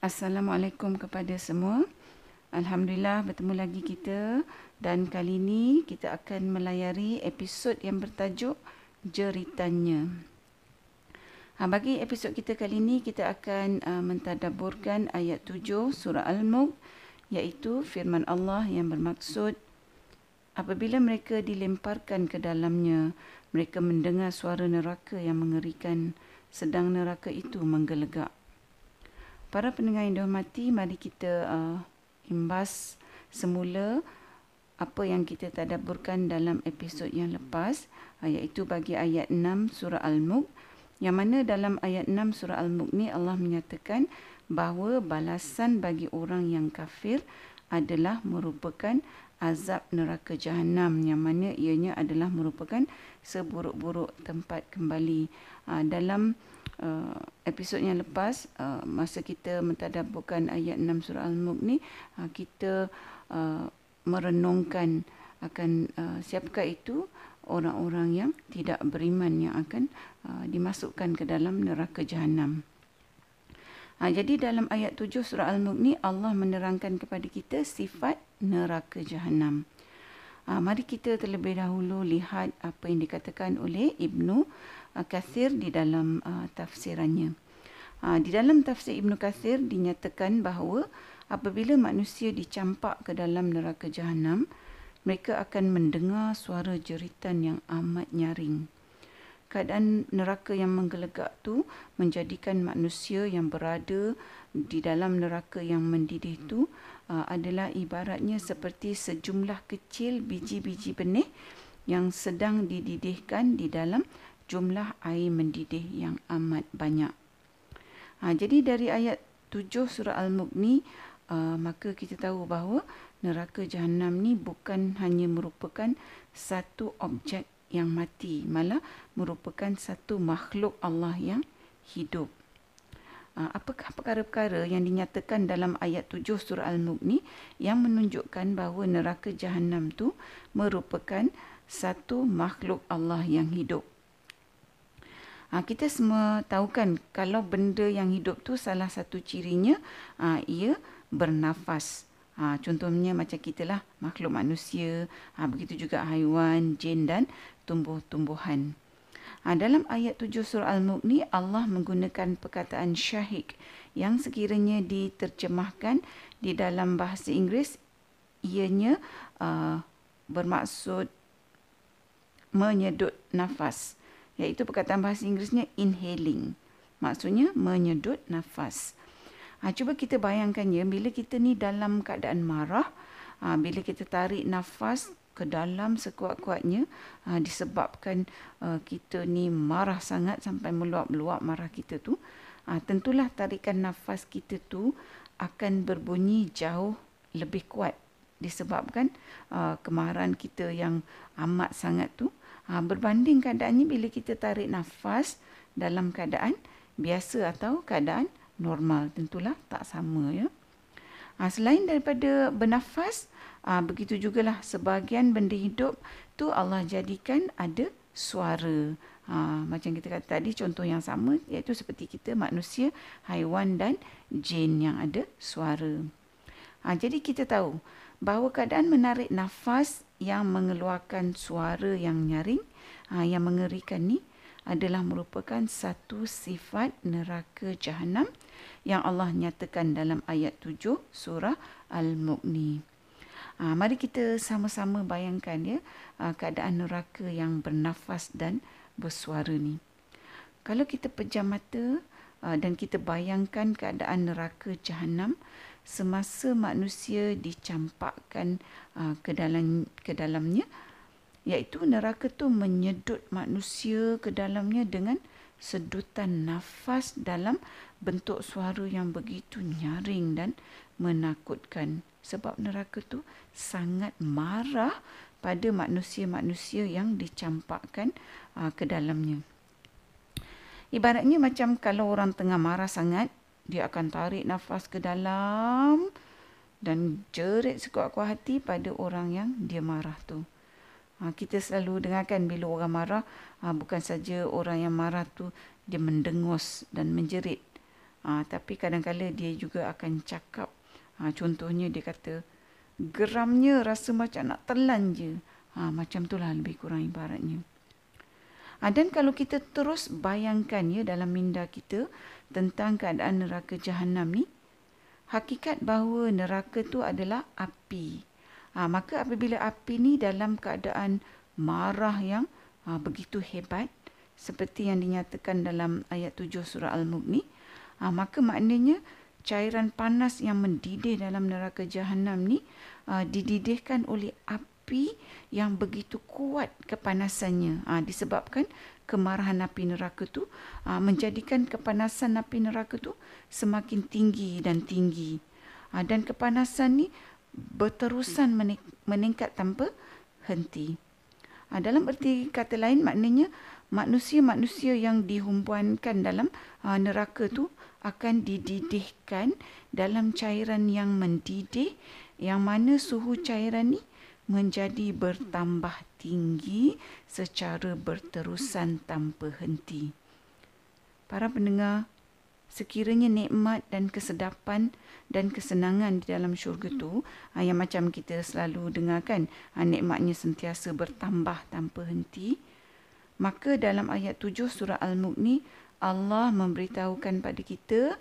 Assalamualaikum kepada semua. Alhamdulillah bertemu lagi kita dan kali ini kita akan melayari episod yang bertajuk Jeritannya. Ha, bagi episod kita kali ini kita akan uh, mentadaburkan ayat 7 surah Al-Mulk iaitu firman Allah yang bermaksud apabila mereka dilemparkan ke dalamnya mereka mendengar suara neraka yang mengerikan sedang neraka itu menggelegak. Para pendengar yang dihormati, mari kita uh, imbas semula apa yang kita tadaburkan dalam episod yang lepas, uh, iaitu bagi ayat 6 surah Al-Mulk. Yang mana dalam ayat 6 surah Al-Mulk ni Allah menyatakan bahawa balasan bagi orang yang kafir adalah merupakan azab neraka jahanam yang mana ianya adalah merupakan seburuk-buruk tempat kembali. Uh, dalam uh, episod yang lepas uh, masa kita mentadabburkan ayat 6 surah Al-Mulk ni uh, kita uh, merenungkan akan uh, siapakah itu orang-orang yang tidak beriman yang akan uh, dimasukkan ke dalam neraka jahanam. Ha, jadi dalam ayat 7 surah Al-Mulk ni Allah menerangkan kepada kita sifat neraka jahanam. Ha, mari kita terlebih dahulu lihat apa yang dikatakan oleh Ibnu uh, Kathir di dalam uh, tafsirannya. Uh, di dalam tafsir Ibnu Kathir dinyatakan bahawa apabila manusia dicampak ke dalam neraka jahanam, mereka akan mendengar suara jeritan yang amat nyaring. Keadaan neraka yang menggelegak tu menjadikan manusia yang berada di dalam neraka yang mendidih tu uh, adalah ibaratnya seperti sejumlah kecil biji-biji benih yang sedang dididihkan di dalam jumlah air mendidih yang amat banyak. Ha, jadi dari ayat 7 surah Al-Mulk ni, uh, maka kita tahu bahawa neraka jahanam ni bukan hanya merupakan satu objek yang mati, malah merupakan satu makhluk Allah yang hidup. Uh, apakah perkara-perkara yang dinyatakan dalam ayat 7 surah Al-Mulk ni yang menunjukkan bahawa neraka jahanam tu merupakan satu makhluk Allah yang hidup. Ha, kita semua tahu kan kalau benda yang hidup tu salah satu cirinya ha, ia bernafas. Ha, contohnya macam kita lah makhluk manusia, ha, begitu juga haiwan, jin dan tumbuh-tumbuhan. Ha, dalam ayat 7 surah Al-Mulk ni Allah menggunakan perkataan syahik yang sekiranya diterjemahkan di dalam bahasa Inggeris ianya uh, bermaksud menyedut nafas iaitu perkataan bahasa Inggerisnya inhaling. Maksudnya menyedut nafas. Ha, cuba kita bayangkan ya, bila kita ni dalam keadaan marah, ha, bila kita tarik nafas ke dalam sekuat-kuatnya, ha, disebabkan uh, kita ni marah sangat sampai meluap-luap marah kita tu, ha, tentulah tarikan nafas kita tu akan berbunyi jauh lebih kuat disebabkan uh, kemarahan kita yang amat sangat tu Ha, berbanding keadaannya bila kita tarik nafas dalam keadaan biasa atau keadaan normal. Tentulah tak sama ya. Ha, selain daripada bernafas, ha, begitu jugalah sebahagian benda hidup tu Allah jadikan ada suara. Ha, macam kita kata tadi contoh yang sama iaitu seperti kita manusia, haiwan dan jin yang ada suara. Ha, jadi kita tahu bahawa keadaan menarik nafas yang mengeluarkan suara yang nyaring, ha, yang mengerikan ni adalah merupakan satu sifat neraka jahanam yang Allah nyatakan dalam ayat 7 surah Al-Mulk ni. Ha, mari kita sama-sama bayangkan ya ha, keadaan neraka yang bernafas dan bersuara ni. Kalau kita pejam mata ha, dan kita bayangkan keadaan neraka jahanam, semasa manusia dicampakkan uh, ke dalam ke dalamnya iaitu neraka tu menyedut manusia ke dalamnya dengan sedutan nafas dalam bentuk suara yang begitu nyaring dan menakutkan. Sebab neraka tu sangat marah pada manusia-manusia yang dicampakkan uh, ke dalamnya. Ibaratnya macam kalau orang tengah marah sangat dia akan tarik nafas ke dalam dan jerit sekuat-kuat hati pada orang yang dia marah tu. Ha, kita selalu dengarkan bila orang marah, ha, bukan saja orang yang marah tu dia mendengus dan menjerit. Ha, tapi kadang-kadang dia juga akan cakap. Ha, contohnya dia kata, geramnya rasa macam nak telan je. Ha, macam itulah lebih kurang ibaratnya. Ha, dan kalau kita terus bayangkan ya dalam minda kita tentang keadaan neraka jahanam ni, hakikat bahawa neraka tu adalah api. Ha, maka apabila api ni dalam keadaan marah yang ha, begitu hebat, seperti yang dinyatakan dalam ayat 7 surah Al-Mulk ni, ha, maka maknanya cairan panas yang mendidih dalam neraka jahanam ni uh, dididihkan oleh api yang begitu kuat kepanasannya uh, disebabkan kemarahan api neraka tu uh, menjadikan kepanasan api neraka tu semakin tinggi dan tinggi. Uh, dan kepanasan ni berterusan meningkat tanpa henti. Uh, dalam erti kata lain maknanya manusia-manusia yang dihumpuankan dalam uh, neraka tu akan dididihkan dalam cairan yang mendidih yang mana suhu cairan ni menjadi bertambah tinggi secara berterusan tanpa henti. Para pendengar, sekiranya nikmat dan kesedapan dan kesenangan di dalam syurga tu ah, yang macam kita selalu dengarkan ah, nikmatnya sentiasa bertambah tanpa henti, maka dalam ayat 7 surah Al-Mulk ni Allah memberitahukan pada kita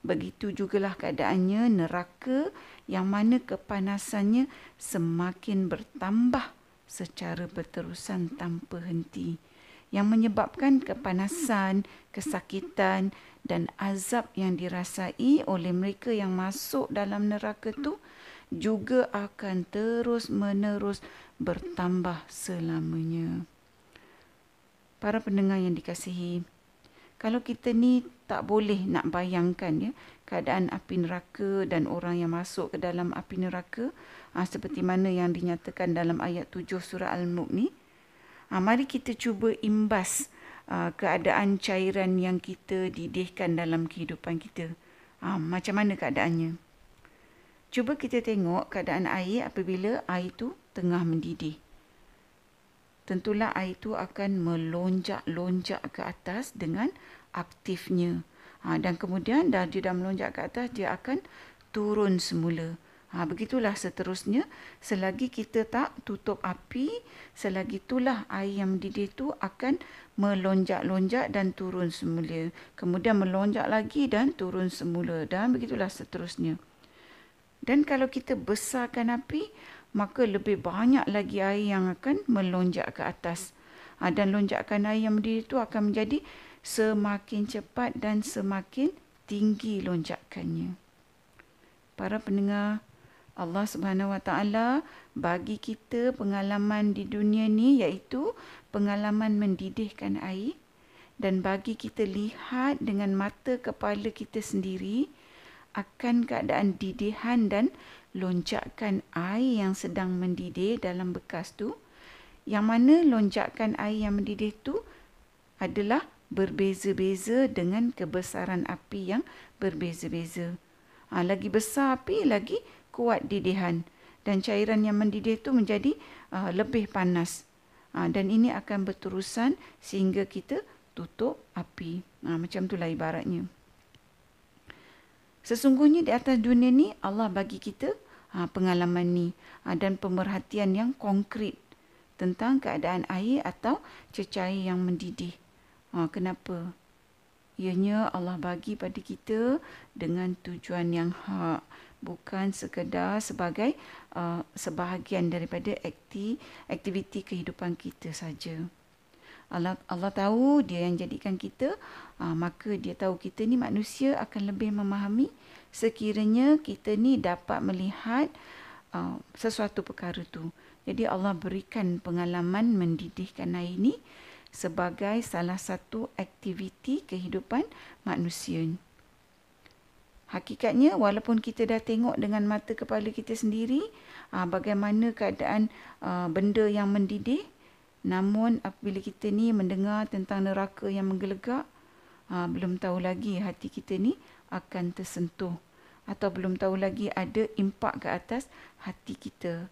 begitu jugalah keadaannya neraka yang mana kepanasannya semakin bertambah secara berterusan tanpa henti yang menyebabkan kepanasan, kesakitan dan azab yang dirasai oleh mereka yang masuk dalam neraka itu juga akan terus menerus bertambah selamanya. Para pendengar yang dikasihi, kalau kita ni tak boleh nak bayangkan ya keadaan api neraka dan orang yang masuk ke dalam api neraka ha, seperti mana yang dinyatakan dalam ayat 7 surah Al-Mulk ni ha, mari kita cuba imbas ha, keadaan cairan yang kita didihkan dalam kehidupan kita ha, macam mana keadaannya cuba kita tengok keadaan air apabila air tu tengah mendidih tentulah air itu akan melonjak-lonjak ke atas dengan aktifnya. Ha, dan kemudian dah dia dah melonjak ke atas, dia akan turun semula. Ha, begitulah seterusnya. Selagi kita tak tutup api, selagi itulah air yang mendidih itu akan melonjak-lonjak dan turun semula. Kemudian melonjak lagi dan turun semula. Dan begitulah seterusnya. Dan kalau kita besarkan api, maka lebih banyak lagi air yang akan melonjak ke atas. Ha, dan lonjakan air yang mendidih itu akan menjadi semakin cepat dan semakin tinggi lonjakannya. Para pendengar, Allah Subhanahu Wa Taala bagi kita pengalaman di dunia ni iaitu pengalaman mendidihkan air dan bagi kita lihat dengan mata kepala kita sendiri akan keadaan didihan dan lonjakan air yang sedang mendidih dalam bekas tu yang mana lonjakan air yang mendidih tu adalah berbeza-beza dengan kebesaran api yang berbeza-beza. Ha, lagi besar api, lagi kuat didihan dan cairan yang mendidih itu menjadi uh, lebih panas. Ha, dan ini akan berterusan sehingga kita tutup api. Ha, macam itulah ibaratnya. Sesungguhnya di atas dunia ni Allah bagi kita ha, pengalaman ni ha, dan pemerhatian yang konkret tentang keadaan air atau cecair yang mendidih. Ha, kenapa? Ianya Allah bagi pada kita dengan tujuan yang hak bukan sekadar sebagai uh, sebahagian daripada akti, aktiviti kehidupan kita saja. Allah Allah tahu dia yang jadikan kita uh, maka dia tahu kita ni manusia akan lebih memahami. Sekiranya kita ni dapat melihat uh, sesuatu perkara tu. Jadi Allah berikan pengalaman mendidihkan air ni sebagai salah satu aktiviti kehidupan manusia Hakikatnya walaupun kita dah tengok dengan mata kepala kita sendiri uh, bagaimana keadaan uh, benda yang mendidih Namun apabila kita ni mendengar tentang neraka yang menggelegak, ha, belum tahu lagi hati kita ni akan tersentuh. Atau belum tahu lagi ada impak ke atas hati kita.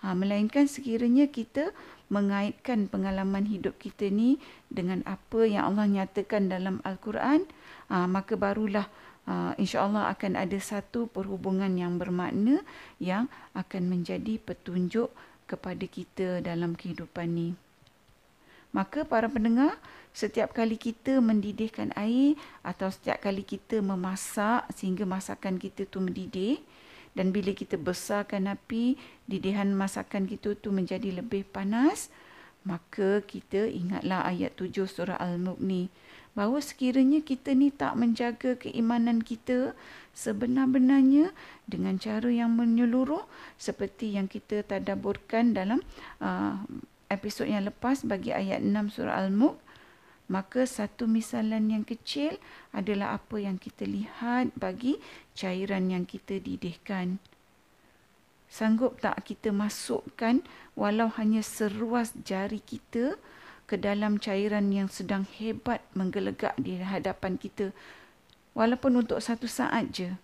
Ha, melainkan sekiranya kita mengaitkan pengalaman hidup kita ni dengan apa yang Allah nyatakan dalam Al-Quran, ha, maka barulah uh, insya-Allah akan ada satu perhubungan yang bermakna yang akan menjadi petunjuk kepada kita dalam kehidupan ni. Maka para pendengar, setiap kali kita mendidihkan air atau setiap kali kita memasak sehingga masakan kita tu mendidih dan bila kita besarkan api, didihan masakan kita tu menjadi lebih panas, maka kita ingatlah ayat 7 surah Al-Mulk ni bahawa sekiranya kita ni tak menjaga keimanan kita sebenar-benarnya dengan cara yang menyeluruh seperti yang kita tadaburkan dalam uh, episod yang lepas bagi ayat 6 surah Al-Mulk maka satu misalan yang kecil adalah apa yang kita lihat bagi cairan yang kita didihkan. Sanggup tak kita masukkan walau hanya seruas jari kita ke dalam cairan yang sedang hebat menggelegak di hadapan kita walaupun untuk satu saat je.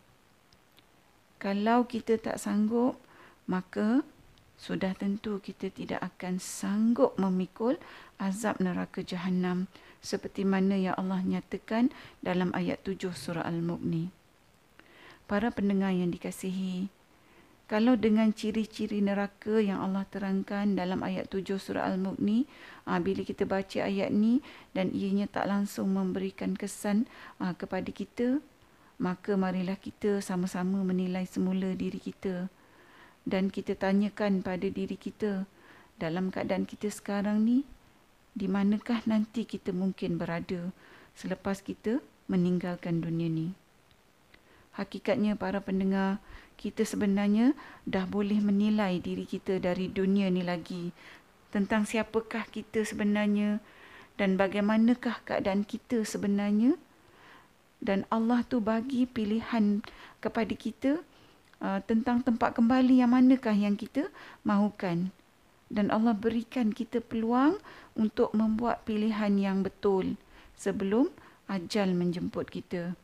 Kalau kita tak sanggup, maka sudah tentu kita tidak akan sanggup memikul azab neraka jahanam seperti mana yang Allah nyatakan dalam ayat 7 surah Al-Mulk ni. Para pendengar yang dikasihi, kalau dengan ciri-ciri neraka yang Allah terangkan dalam ayat 7 surah Al-Mulk ni, ah, bila kita baca ayat ni dan ianya tak langsung memberikan kesan ah, kepada kita, maka marilah kita sama-sama menilai semula diri kita dan kita tanyakan pada diri kita dalam keadaan kita sekarang ni di manakah nanti kita mungkin berada selepas kita meninggalkan dunia ni hakikatnya para pendengar kita sebenarnya dah boleh menilai diri kita dari dunia ni lagi tentang siapakah kita sebenarnya dan bagaimanakah keadaan kita sebenarnya dan Allah tu bagi pilihan kepada kita uh, tentang tempat kembali yang manakah yang kita mahukan. Dan Allah berikan kita peluang untuk membuat pilihan yang betul sebelum ajal menjemput kita.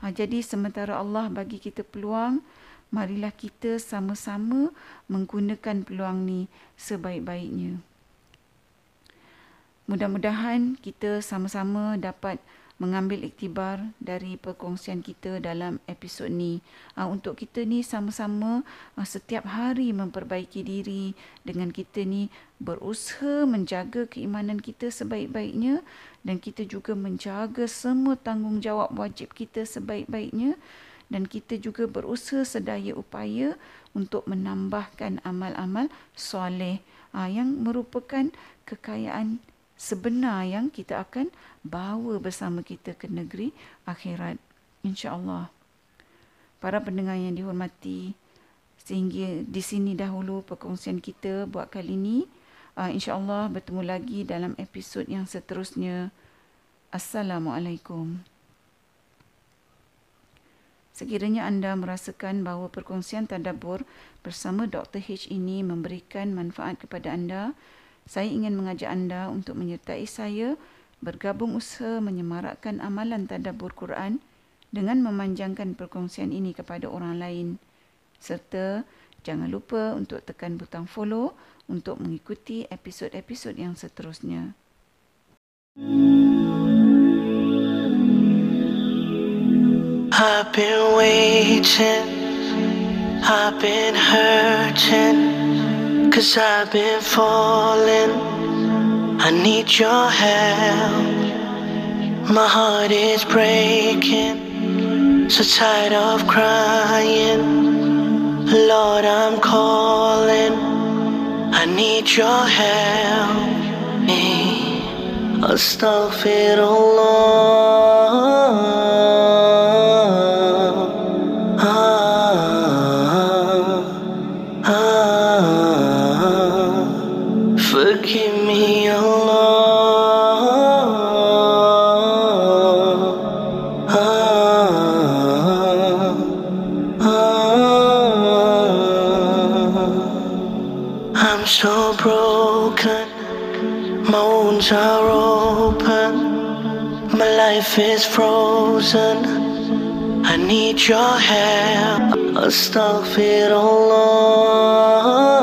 Ha, jadi sementara Allah bagi kita peluang, marilah kita sama-sama menggunakan peluang ni sebaik-baiknya. Mudah-mudahan kita sama-sama dapat mengambil iktibar dari perkongsian kita dalam episod ni. Uh, untuk kita ni sama-sama uh, setiap hari memperbaiki diri dengan kita ni berusaha menjaga keimanan kita sebaik-baiknya dan kita juga menjaga semua tanggungjawab wajib kita sebaik-baiknya dan kita juga berusaha sedaya upaya untuk menambahkan amal-amal soleh uh, yang merupakan kekayaan sebenar yang kita akan bawa bersama kita ke negeri akhirat insya-Allah. Para pendengar yang dihormati, sehingga di sini dahulu perkongsian kita buat kali ini. Uh, insya-Allah bertemu lagi dalam episod yang seterusnya. Assalamualaikum. Sekiranya anda merasakan bahawa perkongsian tadabbur bersama Dr. H ini memberikan manfaat kepada anda, saya ingin mengajak anda untuk menyertai saya bergabung usaha menyemarakkan amalan tadabbur Quran dengan memanjangkan perkongsian ini kepada orang lain. Serta jangan lupa untuk tekan butang follow untuk mengikuti episod-episod yang seterusnya. I've been waiting, I've been hurting. Cause I've been falling. I need your help. My heart is breaking. So tired of crying. Lord, I'm calling. I need your help. Me, Astaghfirullah. life I need your help. Astaghfirullah.